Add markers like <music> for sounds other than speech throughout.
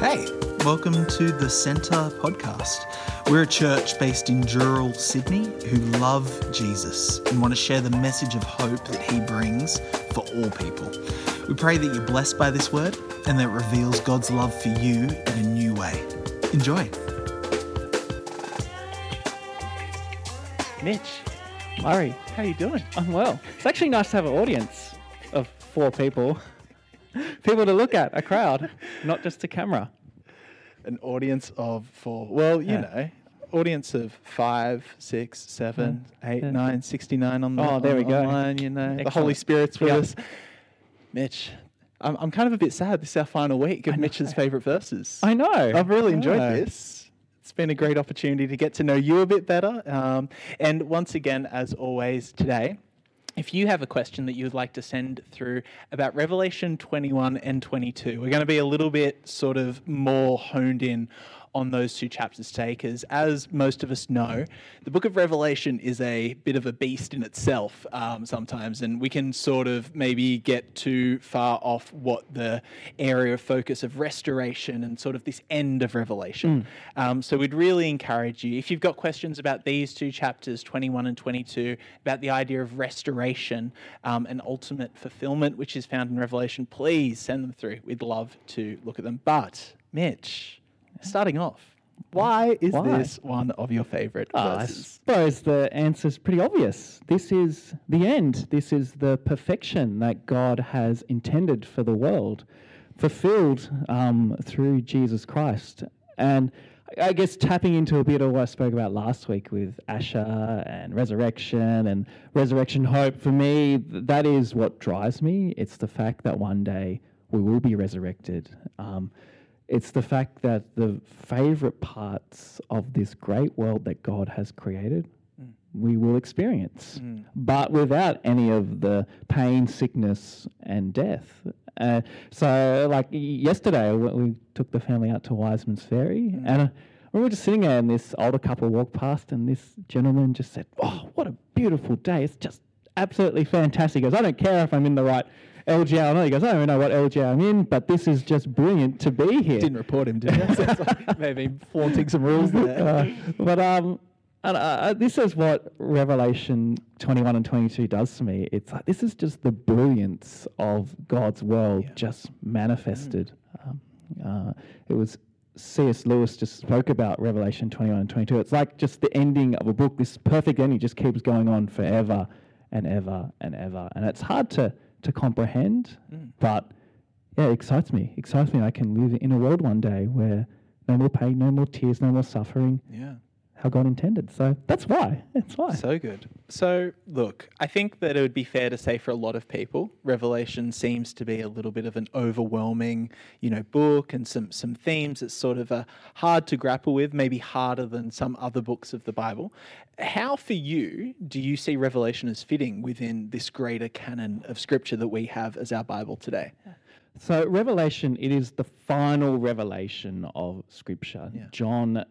Hey, welcome to the Centre podcast. We're a church based in Dural, Sydney, who love Jesus and want to share the message of hope that he brings for all people. We pray that you're blessed by this word and that it reveals God's love for you in a new way. Enjoy. Mitch, Murray, how are you doing? I'm well. It's actually nice to have an audience of four people. <laughs> People to look at, a crowd, not just a camera. An audience of four. Well, you Yeah. know, audience of five, six, seven, eight, Yeah. nine, 69 on the Oh, there we go. online, you know. The Holy Spirit's with Yep. us. Mitch, I'm, I'm kind of a bit sad this is our final week of Mitch's favourite verses. I know. I've really enjoyed this. It's been a great opportunity to get to know you a bit better. Um, and once again, as always, today, if you have a question that you would like to send through about Revelation 21 and 22, we're going to be a little bit sort of more honed in on those two chapters today, because as most of us know, the book of Revelation is a bit of a beast in itself um, sometimes, and we can sort of maybe get too far off what the area of focus of restoration and sort of this end of Revelation. Um, so we'd really encourage you, if you've got questions about these two chapters, 21 and 22, about the idea of restoration um, and ultimate fulfillment, which is found in Revelation, please send them through. We'd love to look at them. But, Mitch, starting off, why is Why? this one of your favorite Ah, I verses? suppose the answer's pretty obvious. This is the end. This is the perfection that God has intended for the world, fulfilled um, through Jesus Christ. And I guess tapping into a bit of what I spoke about last week with Asher and resurrection and resurrection hope, for me, th- that is what drives me. It's the fact that one day we will be resurrected. Um, it's the fact that the favorite parts of this great world that God has created, we will experience, but without any of the pain, sickness, and death. Uh, so, like yesterday, we, we took the family out to Wiseman's Ferry, and uh, we were just sitting there, and this older couple walked past, and this gentleman just said, "Oh, what a beautiful day! It's just absolutely fantastic." He goes, "I don't care if I'm in the right." LGA not. He goes, I don't even know what LGA I'm in, but this is just brilliant to be here. Didn't report him, did you? <laughs> So like maybe flaunting some rules there. <laughs> Uh, but um, and, uh, this is what Revelation 21 and 22 does to me. It's like this is just the brilliance of God's world Yeah. just manifested. Um, uh, it was C.S. Lewis just spoke about Revelation 21 and 22. It's like just the ending of a book. This perfect ending just keeps going on forever and ever and ever, and it's hard to to comprehend, mm. but yeah, it excites me. Excites me. I can live in a world one day where no more pain, no more tears, no more suffering. yeah. How God intended. So that's why. That's why. So good. So, look, I think that it would be fair to say for a lot of people, Revelation seems to be a little bit of an overwhelming, you know, book and some some themes that's sort of uh, hard to grapple with, maybe harder than some other books of the Bible. How, for you, do you see Revelation as fitting within this greater canon of Scripture that we have as our Bible today? So Revelation, it is the final revelation of Scripture. Yeah. John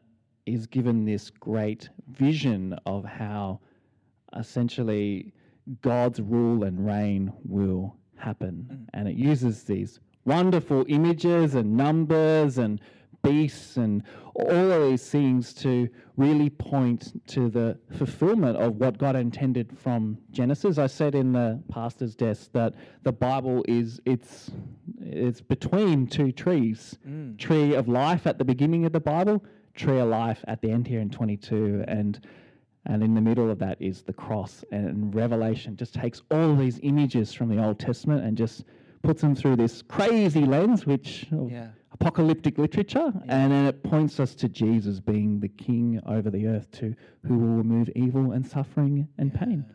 is given this great vision of how essentially God's rule and reign will happen. Mm. And it uses these wonderful images and numbers and beasts and all of these things to really point to the fulfillment of what God intended from Genesis. I said in the pastor's desk that the Bible is it's it's between two trees. Mm. Tree of life at the beginning of the Bible, tree of life at the end here in 22 and and in the middle of that is the cross and Revelation just takes all these images from the Old Testament and just puts them through this crazy lens which Yeah. apocalyptic literature and then it points us to Jesus being the king over the earth to who will remove evil and suffering and pain.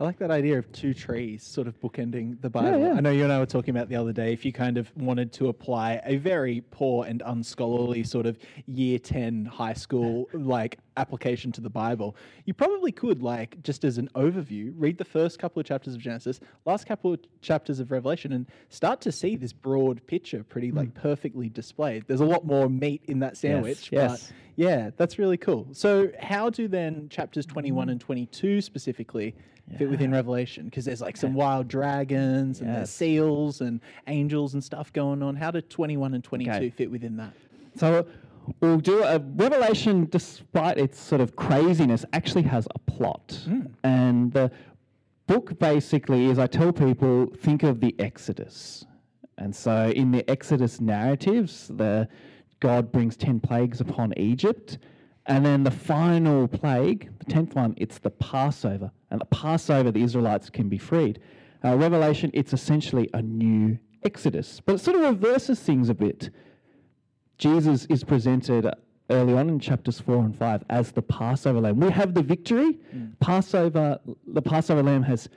I like that idea of two trees sort of bookending the Bible. yeah. I know you and I were talking about the other day if you kind of wanted to apply a very poor and unscholarly sort of year 10 high school like application to the Bible, you probably could like just as an overview read the first couple of chapters of Genesis, last couple of chapters of Revelation and start to see this broad picture pretty like perfectly displayed. There's a lot more meat in that sandwich, Hmm. yes. but yeah, that's really cool. So, how do then chapters 21 and 22 specifically fit within Revelation? Because there's like some wild dragons and there's seals and angels and stuff going on. How do 21 and 22 Okay. fit within that? So we'll do a Revelation, despite its sort of craziness, actually has a plot. And the book basically is I tell people, think of the Exodus. And so in the Exodus narratives, the God brings 10 plagues upon Egypt. And then the final plague, the 10th one, it's the Passover. And the Passover, the Israelites can be freed. Uh, Revelation, it's essentially a new Exodus. But it sort of reverses things a bit. Jesus is presented early on in chapters 4 and 5 as the Passover lamb. We have the victory. Mm. Passover, the Passover lamb has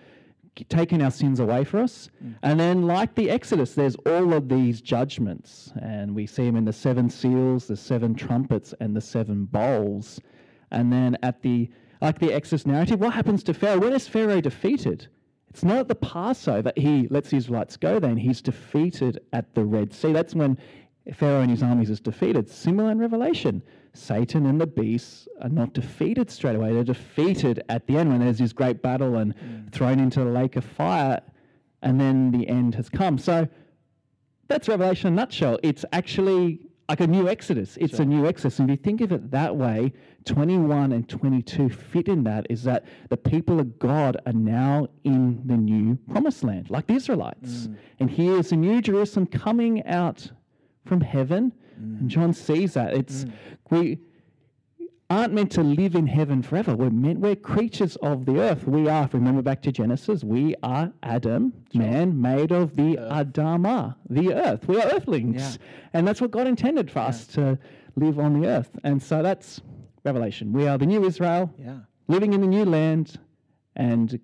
taken our sins away for us. Mm. And then, like the Exodus, there's all of these judgments. And we see them in the seven seals, the seven trumpets, and the seven bowls. And then at the, like the Exodus narrative, what happens to Pharaoh? When is Pharaoh defeated? It's not at the Passover. He lets the Israelites go then. He's defeated at the Red Sea. That's when Pharaoh and his armies is defeated. Similar in Revelation. Satan and the beasts are not defeated straight away. They're defeated at the end when there's this great battle and mm. thrown into the lake of fire, and then the end has come. So that's Revelation in a nutshell. It's actually like a new Exodus. It's a new Exodus. And if you think of it that way, 21 and 22 fit in that is that the people of God are now in the new promised land, like the Israelites. Mm. And here's the new Jerusalem coming out from heaven. And John sees that. It's mm. we aren't meant to live in heaven forever. We're meant we're creatures of the earth. We are, remember back to Genesis, we are Adam, man made of the Adama, the earth. We are earthlings. Yeah. And that's what God intended for us to live on the earth. And so that's Revelation. We are the new Israel, Yeah. living in the new land, and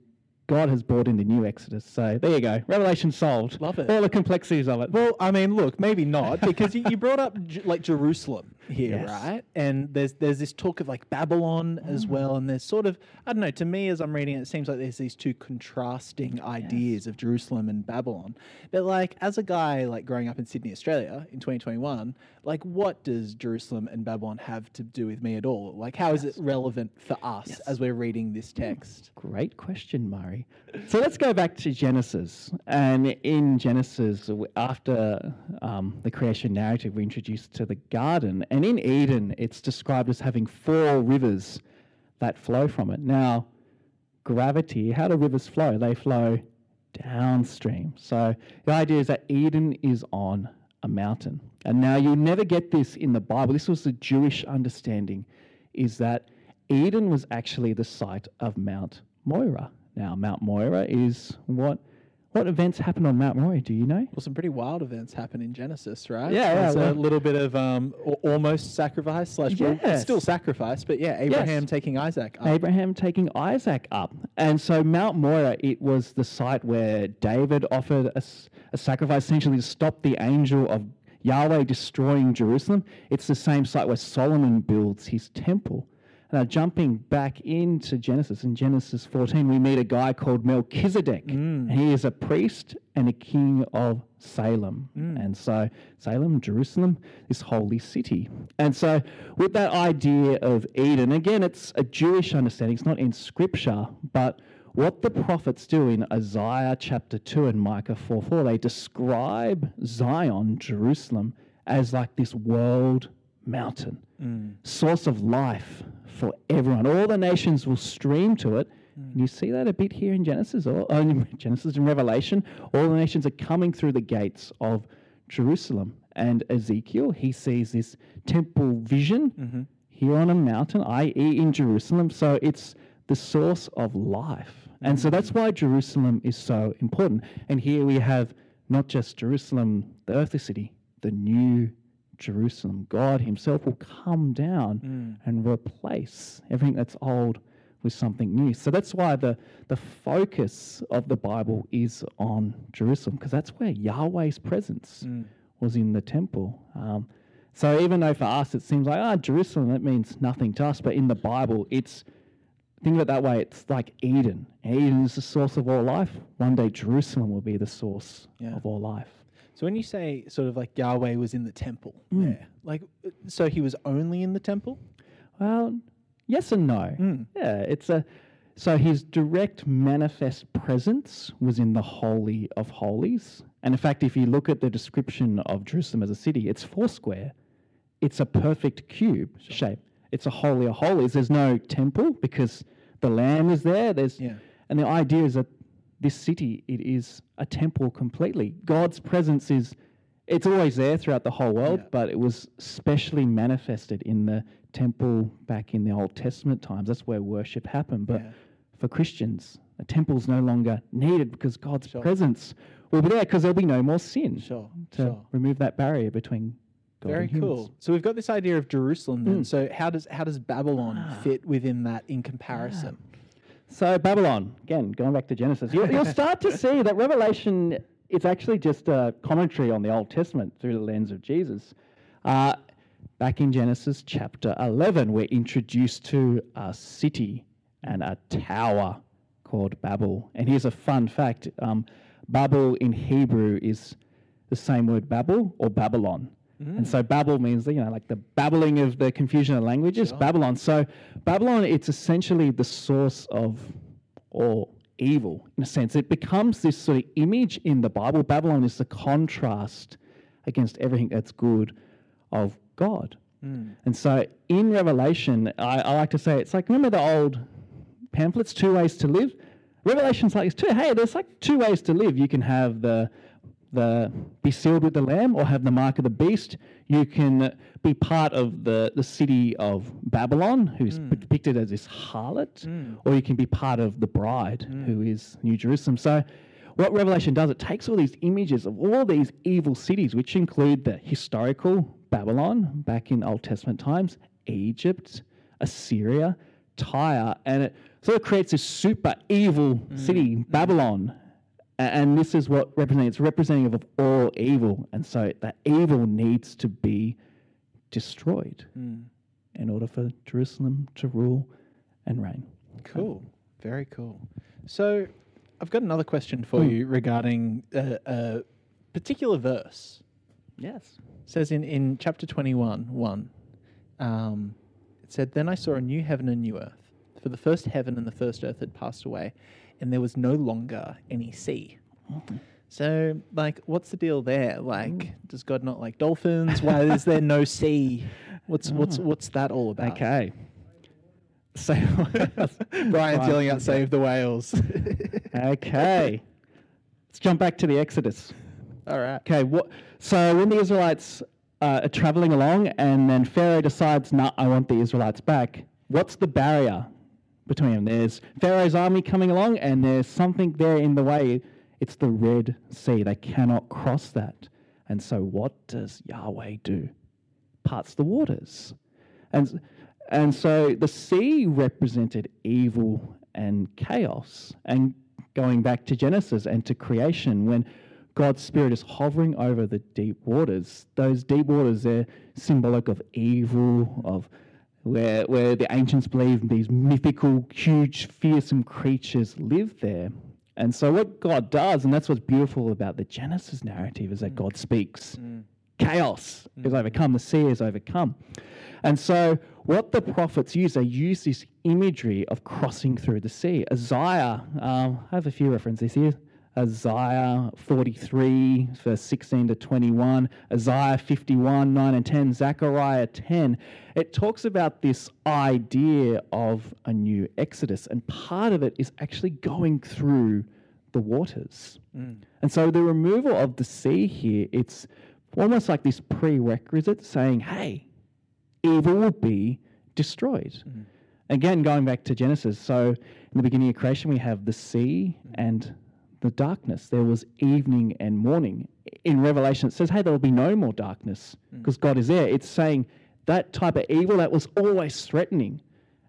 God has brought in the new Exodus. So there you go. Revelation solved. Love it. All the complexities of it. Well, I mean, look, maybe not <laughs> because you, you brought up J- like Jerusalem here, Yes. right? And there's there's this talk of like Babylon as mm. well, and there's sort of I don't know. To me, as I'm reading it, it seems like there's these two contrasting ideas of Jerusalem and Babylon. But like, as a guy like growing up in Sydney, Australia, in 2021, like, what does Jerusalem and Babylon have to do with me at all? Like, how is it relevant for us as we're reading this text? Great question, Murray. So let's go back to Genesis. And in Genesis, after um, the creation narrative, we're introduced to the garden. And in Eden, it's described as having four rivers that flow from it. Now, gravity, how do rivers flow? They flow downstream. So the idea is that Eden is on a mountain. And now you never get this in the Bible. This was the Jewish understanding, is that Eden was actually the site of Mount Moriah. Now, Mount Moriah is what what events happened on Mount Moriah? Do you know? Well, some pretty wild events happen in Genesis, right? Yeah, yeah, There's a little bit of um, almost sacrifice slash well, Yes. still sacrifice, but yeah, Abraham taking Isaac. Up. Abraham taking Isaac up. And so Mount Moriah, it was the site where David offered a sacrifice essentially to stop the angel of Yahweh destroying Jerusalem. It's the same site where Solomon builds his temple. Now, jumping back into Genesis, in Genesis 14, we meet a guy called Melchizedek. And he is a priest and a king of Salem. Mm. And so, Salem, Jerusalem, this holy city. And so, with that idea of Eden, again, it's a Jewish understanding, it's not in scripture, but what the prophets do in Isaiah chapter 2 and Micah 4 4, they describe Zion, Jerusalem, as like this world mountain, mm. source of life for everyone. All the nations will stream to it. And you see that a bit here in Genesis, or oh, in <laughs> Genesis and Revelation. All the nations are coming through the gates of Jerusalem. And Ezekiel, he sees this temple vision mm-hmm. here on a mountain, i.e., in Jerusalem. So it's the source of life. And so mm. that's why Jerusalem is so important. And here we have not just Jerusalem, the earthly city, the new Jerusalem. God Himself will come down and replace everything that's old with something new. So that's why the, the focus of the Bible is on Jerusalem, because that's where Yahweh's presence was in the temple. Um, so even though for us it seems like, ah, Jerusalem, that means nothing to us, but in the Bible, it's think of it that way. It's like Eden. Eden is the source of all life. One day, Jerusalem will be the source Yeah. of all life. So when you say sort of like Yahweh was in the temple Mm. there, like, uh, so he was only in the temple? Well, yes and no. Mm. Yeah, it's a. So his direct manifest presence was in the Holy of Holies. And in fact, if you look at the description of Jerusalem as a city, it's four square. it's a perfect cube shape. It's a holy of holies. There's no temple because the Lamb is there. There's Yeah. and the idea is that this city it is a temple completely. God's presence is it's always there throughout the whole world, Yeah. but it was specially manifested in the temple back in the Old Testament times. That's where worship happened. But Yeah. for Christians, a temple's no longer needed because God's Sure. presence will be there because there'll be no more sin Sure. to Sure. remove that barrier between God Very and humans. Very cool. So we've got this idea of Jerusalem then. Mm. So how does how does Babylon Ah. fit within that in comparison? So Babylon, again, going back to Genesis, you'll, you'll <laughs> start to see that Revelation is actually just a commentary on the Old Testament through the lens of Jesus. Uh, back in Genesis chapter 11, we're introduced to a city and a tower called Babel. And here's a fun fact: um, Babel in Hebrew is the same word Babel or Babylon. And so Babel means, you know, like the babbling of the confusion of languages, Babylon. So Babylon, it's essentially the source of all evil, in a sense. It becomes this sort of image in the Bible. Babylon is the contrast against everything that's good of God. Hmm. And so in Revelation, I, I like to say it's like, remember the old pamphlets, Two Ways to Live? Revelation's like, it's two, hey, there's like two ways to live. You can have the the be sealed with the lamb or have the mark of the beast you can be part of the, the city of babylon who's mm. depicted as this harlot mm. or you can be part of the bride mm. who is new jerusalem. So what revelation does it takes all these images of all these evil cities which include the historical babylon back in old testament times egypt assyria tyre and it sort of creates this super evil city babylon. a- And this is what representing it's representative of all evil. And so that evil needs to be destroyed in order for Jerusalem to rule and reign. Cool. Very cool. So I've got another question for Hmm. you regarding a, a particular verse. Yes. It says in, in chapter 21, 1, um, it said, Then I saw a new heaven and new earth, for the first heaven and the first earth had passed away, and there was no longer any sea. Mm-hmm. So, like, what's the deal there? Like, mm. does God not like dolphins? Why is there no sea? What's mm. what's what's that all about? Okay. So <laughs> Brian's yelling out, "Save the whales!" <laughs> Okay. Let's jump back to the Exodus. all right. Okay, what? So when the Israelites uh, are traveling along, and then Pharaoh decides, "No, I want the Israelites back." What's the barrier between them? There's Pharaoh's army coming along, and there's something there in the way. It's the Red Sea. They cannot cross that. And so, what does Yahweh do? Parts the waters, and and so the sea represented evil and chaos. And going back to Genesis and to creation, when God's Spirit is hovering over the deep waters, those deep waters, they're symbolic of evil, of where, where the ancients believed these mythical, huge, fearsome creatures live there. And so, what God does, and that's what's beautiful about the Genesis narrative, is that mm. God speaks mm. chaos is mm. overcome, the sea is overcome. And so, what the prophets use, they use this imagery of crossing through the sea. Isaiah, um, I have a few references here. Isaiah 43, verse 16 to 21, Isaiah 51, 9 and 10, Zechariah 10. It talks about this idea of a new Exodus, and part of it is actually going through the waters. Mm. And so the removal of the sea here, it's almost like this prerequisite saying, hey, evil will be destroyed. Mm. Again, going back to Genesis, so in the beginning of creation, we have the sea mm. and the darkness. There was evening and morning. In Revelation, it says, hey, there will be no more darkness hmm. because God is there. It's saying that type of evil that was always threatening.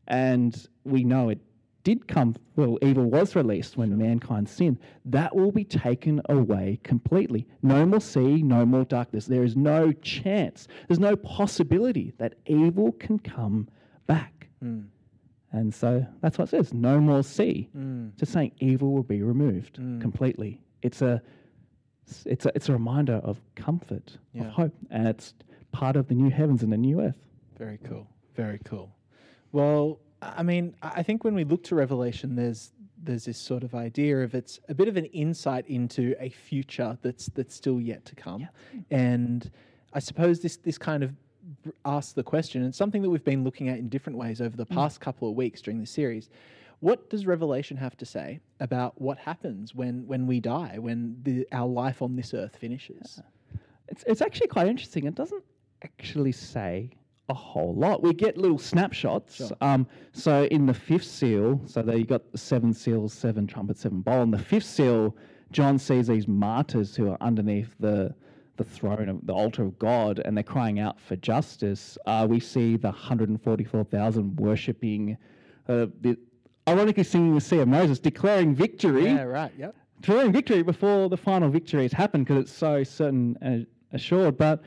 And we know it did come, well, evil was released when mankind sinned. That will be taken away completely. No more sea, no more darkness. There is no chance, there's no possibility that evil can come back. Hmm. And so that's what it says no more sea. Mm. Just saying evil will be removed mm. completely. It's a, it's a, it's a reminder of comfort, Yeah. of hope, and it's part of the new heavens and the new earth. Very cool. Very cool. Well, I mean, I think when we look to Revelation, there's there's this sort of idea of it's a bit of an insight into a future that's that's still yet to come, and I suppose this this kind of ask the question, and something that we've been looking at in different ways over the past couple of weeks during this series. What does Revelation have to say about what happens when, when we die, when the, our life on this earth finishes? It's, it's actually quite interesting. It doesn't actually say a whole lot. We get little snapshots. Sure. Um, so in the fifth seal, so there you got the seven seals, seven trumpets, seven bowl. In the fifth seal, John sees these martyrs who are underneath the the throne of the altar of God, and they're crying out for justice. Uh, we see the 144,000 worshipping, uh, the, ironically singing the Sea of Moses, declaring victory Yeah, right. Yep. declaring victory before the final victory has happened because it's so certain and assured. But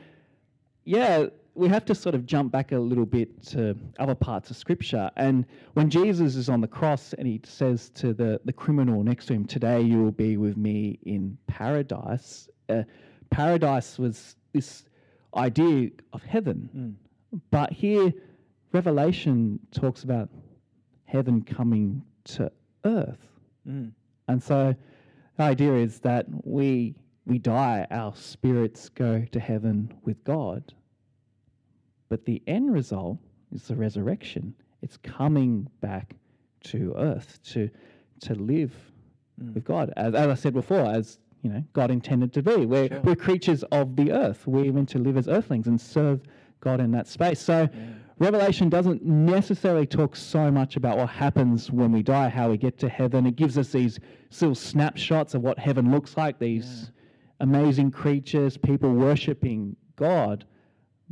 yeah, we have to sort of jump back a little bit to other parts of scripture. And when Jesus is on the cross and he says to the, the criminal next to him, Today you will be with me in paradise, uh, paradise was this idea of heaven. But here, Revelation talks about heaven coming to earth. Mm. And so the idea is that we we die, our spirits go to heaven with God. But the end result is the resurrection. It's coming back to earth to to live with God. As, as I said before, as you know, God intended to be. We're Sure. we're creatures of the earth. We're meant to live as earthlings and serve God in that space. So Revelation doesn't necessarily talk so much about what happens when we die, how we get to heaven. It gives us these little snapshots of what heaven looks like, these amazing creatures, people worshipping God.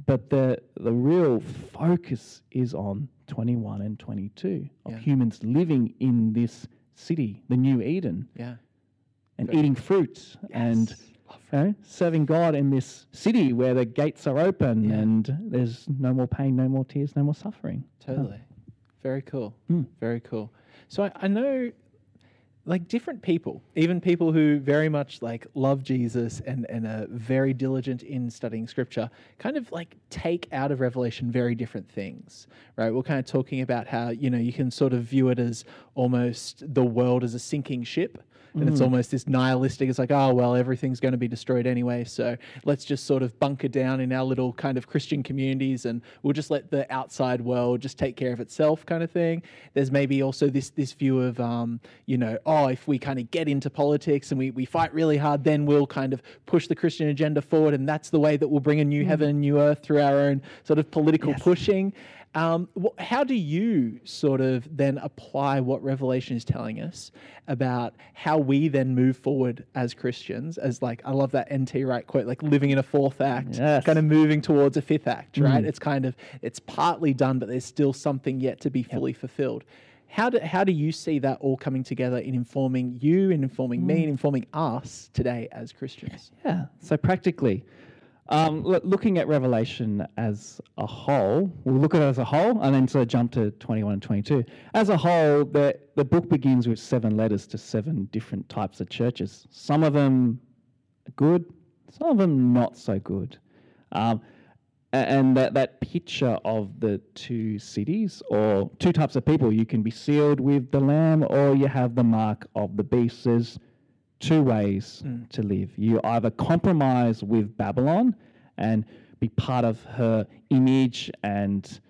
But the the real focus is on 21 and 22 of Yeah. humans living in this city, the new Eden, Yeah. And eating fruit and Yes. Love you know, serving God in this city where the gates are open Yeah. and there's no more pain, no more tears, no more suffering. Totally. Very cool. Hmm. Very cool. So I, I know like different people, even people who very much like love Jesus and, and are very diligent in studying scripture, kind of like take out of Revelation very different things. Right. We're kind of talking about how, you know, you can sort of view it as almost the world as a sinking ship. And it's almost this nihilistic. It's like, oh well, everything's going to be destroyed anyway. So let's just sort of bunker down in our little kind of Christian communities, and we'll just let the outside world just take care of itself, kind of thing. There's maybe also this this view of, um, you know, oh, if we kind of get into politics and we we fight really hard, then we'll kind of push the Christian agenda forward, and that's the way that we'll bring a new heaven and new earth through our own sort of political Yes. pushing. Um, wh- how do you sort of then apply what Revelation is telling us about how we then move forward as Christians? As like, I love that NT Wright quote, like living in a fourth act, Yes. kind of moving towards a fifth act, right? It's kind of it's partly done, but there's still something yet to be fully fulfilled. How do how do you see that all coming together in informing you, and informing me, and informing us today as Christians? Yeah. So practically, um, loo- looking at Revelation as a whole, we'll look at it as a whole and then sort of jump to 21 and 22. As a whole, the, the book begins with seven letters to seven different types of churches. Some of them good, some of them not so good. Um, and that, that picture of the two cities or two types of people, you can be sealed with the Lamb or you have the mark of the beast. Two ways mm. to live. You either compromise with Babylon and be part of her image and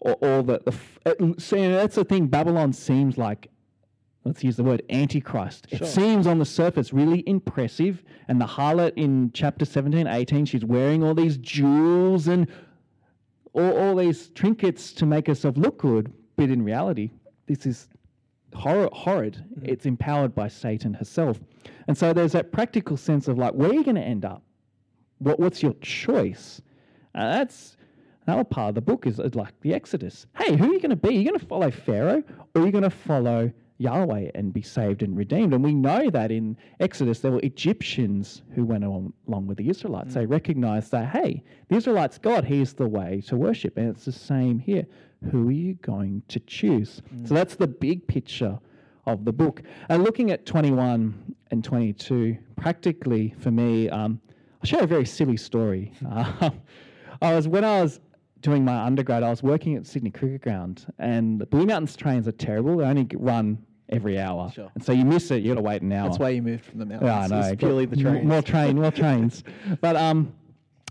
or all the, the f- uh, it- so that's the thing. Babylon seems like let's use the word antichrist. Sure. It seems on the surface really impressive. And the harlot in chapter 17, 18, she's wearing all these jewels and all, all these trinkets to make herself look good. But in reality, this is horror, horrid. It's empowered by Satan herself. And so there's that practical sense of like, where are you going to end up? What, what's your choice? And that's another part of the book is uh, like the Exodus. Hey, who are you going to be? Are you going to follow Pharaoh or are you going to follow Yahweh and be saved and redeemed? And we know that in Exodus there were Egyptians who went along, along with the Israelites. They recognized that, hey, the Israelites' God, He is the way to worship. And it's the same here. Who are you going to choose? So that's the big picture of the book. And looking at 21 and 22, practically for me, um, I'll share a very silly story. Uh, <laughs> I was when I was doing my undergrad, I was working at Sydney Cricket Ground, and the Blue Mountains trains are terrible. They only run every hour, Sure. and so you miss it. You got to wait an hour. That's why you moved from the mountains. Yeah, I know. It's purely the trains. More train, more <laughs> trains. But um,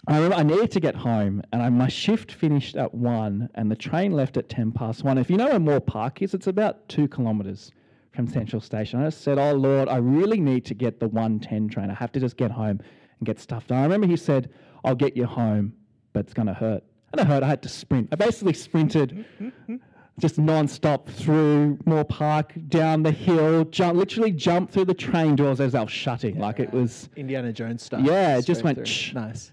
I remember I needed to get home, and I, my shift finished at one, and the train left at ten past one. If you know where Moore Park is, it's about two kilometres from Central Station. I just said, "Oh Lord, I really need to get the one ten train. I have to just get home and get stuff done." I remember He said, "I'll get you home, but it's going to hurt." And it hurt. I had to sprint. I basically sprinted just non-stop through Moore Park, down the hill, jump, literally jumped through the train doors as they were shutting. like it was. Indiana Jones stuff. Yeah, it just went. Nice.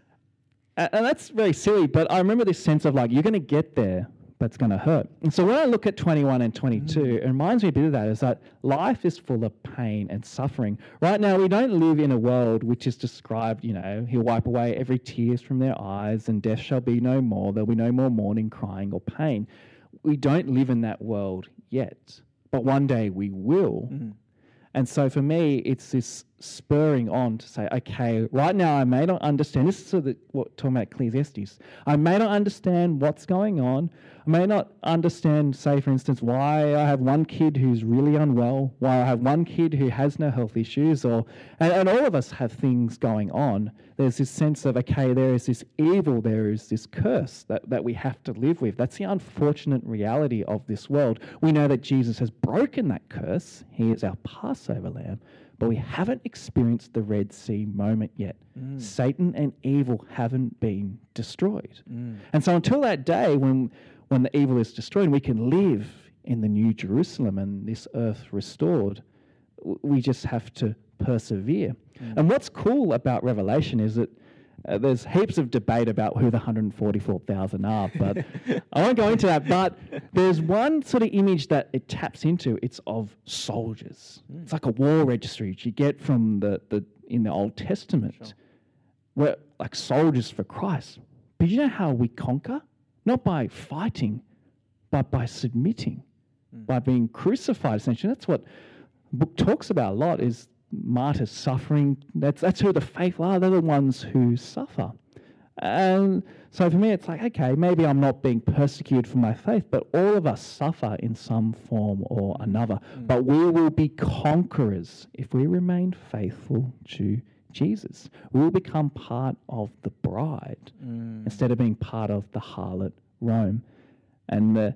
A- And that's very silly, but I remember this sense of like, you're going to get there, but it's going to hurt. And so when I look at 21 and 22, mm. it reminds me a bit of that is that life is full of pain and suffering. Right now, we don't live in a world which is described, you know, he'll wipe away every tears from their eyes and death shall be no more. There'll be no more mourning, crying, or pain. We don't live in that world yet, but one day we will. Mm. And so for me, it's this spurring on to say, okay, right now I may not understand. This is sort of the, what talking about Ecclesiastes. I may not understand what's going on. May not understand, say, for instance, why I have one kid who's really unwell, why I have one kid who has no health issues, or and, and all of us have things going on. There's this sense of, okay, there is this evil, there is this curse that, that we have to live with. That's the unfortunate reality of this world. We know that Jesus has broken that curse. He is our Passover lamb but we haven't experienced the Red Sea moment yet. Mm. Satan and evil haven't been destroyed. Mm. And so until that day when when the evil is destroyed and we can live in the new Jerusalem and this earth restored, we just have to persevere. And what's cool about Revelation is that uh, there's heaps of debate about who the 144,000 are, but <laughs> I won't go into that. But there's one sort of image that it taps into. It's of soldiers. It's like a war registry which you get from the, the in the Old Testament, where like soldiers for Christ. But you know how we conquer? Not by fighting, but by submitting, hmm. by being crucified. Essentially, that's what the book talks about a lot. Is martyrs suffering? That's that's who the faithful are. They're the ones who suffer. And so for me, it's like, okay, maybe I'm not being persecuted for my faith, but all of us suffer in some form or another. Hmm. But we will be conquerors if we remain faithful to Jesus. We will become part of the bride mm. instead of being part of the harlot Rome. And the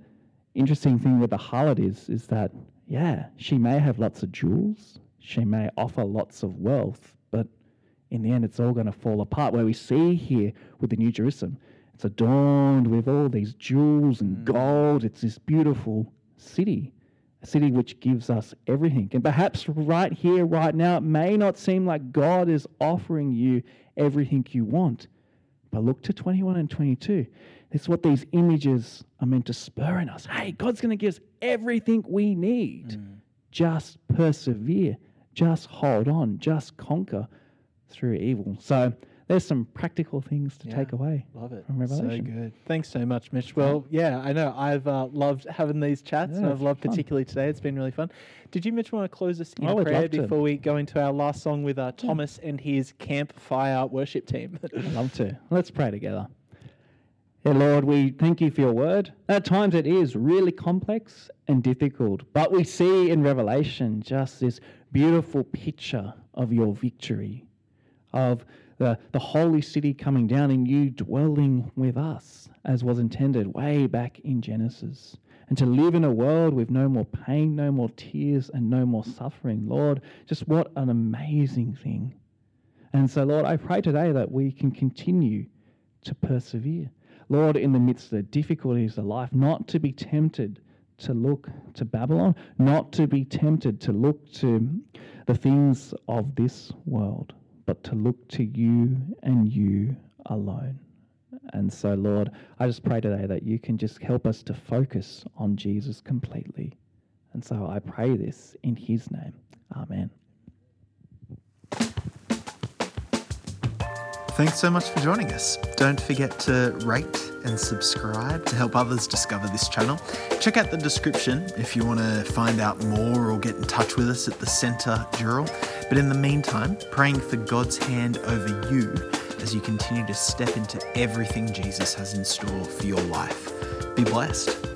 interesting thing with the harlot is, is that, yeah, she may have lots of jewels, she may offer lots of wealth, but in the end, it's all going to fall apart. Where we see here with the New Jerusalem, it's adorned with all these jewels and mm. gold. It's this beautiful city, a city which gives us everything. And perhaps right here, right now, it may not seem like God is offering you everything you want. But look to 21 and 22. It's what these images are meant to spur in us. Hey, God's going to give us everything we need. Mm. Just persevere, just hold on, just conquer through evil. So there's some practical things to take away. Love it. From Revelation. So good. Thanks so much, Mitch. Well, yeah, I know. I've uh, loved having these chats, and I've loved fun. particularly today. It's been really fun. Did you, Mitch, want to close us in I prayer before we go into our last song with uh, Thomas and his campfire worship team? <laughs> I'd love to. Let's pray together. Yeah, Lord, we thank you for your word. At times it is really complex and difficult, but we see in Revelation just this beautiful picture of your victory, of the, the holy city coming down and you dwelling with us as was intended way back in Genesis. And to live in a world with no more pain, no more tears, and no more suffering. Lord, just what an amazing thing. And so, Lord, I pray today that we can continue to persevere. Lord, in the midst of the difficulties of life, not to be tempted to look to Babylon, not to be tempted to look to the things of this world, but to look to you and you alone. And so, Lord, I just pray today that you can just help us to focus on Jesus completely. And so I pray this in his name. Amen. Thanks so much for joining us. Don't forget to rate and subscribe to help others discover this channel. Check out the description if you want to find out more or get in touch with us at the Centre Dural. But in the meantime, praying for God's hand over you as you continue to step into everything Jesus has in store for your life. Be blessed.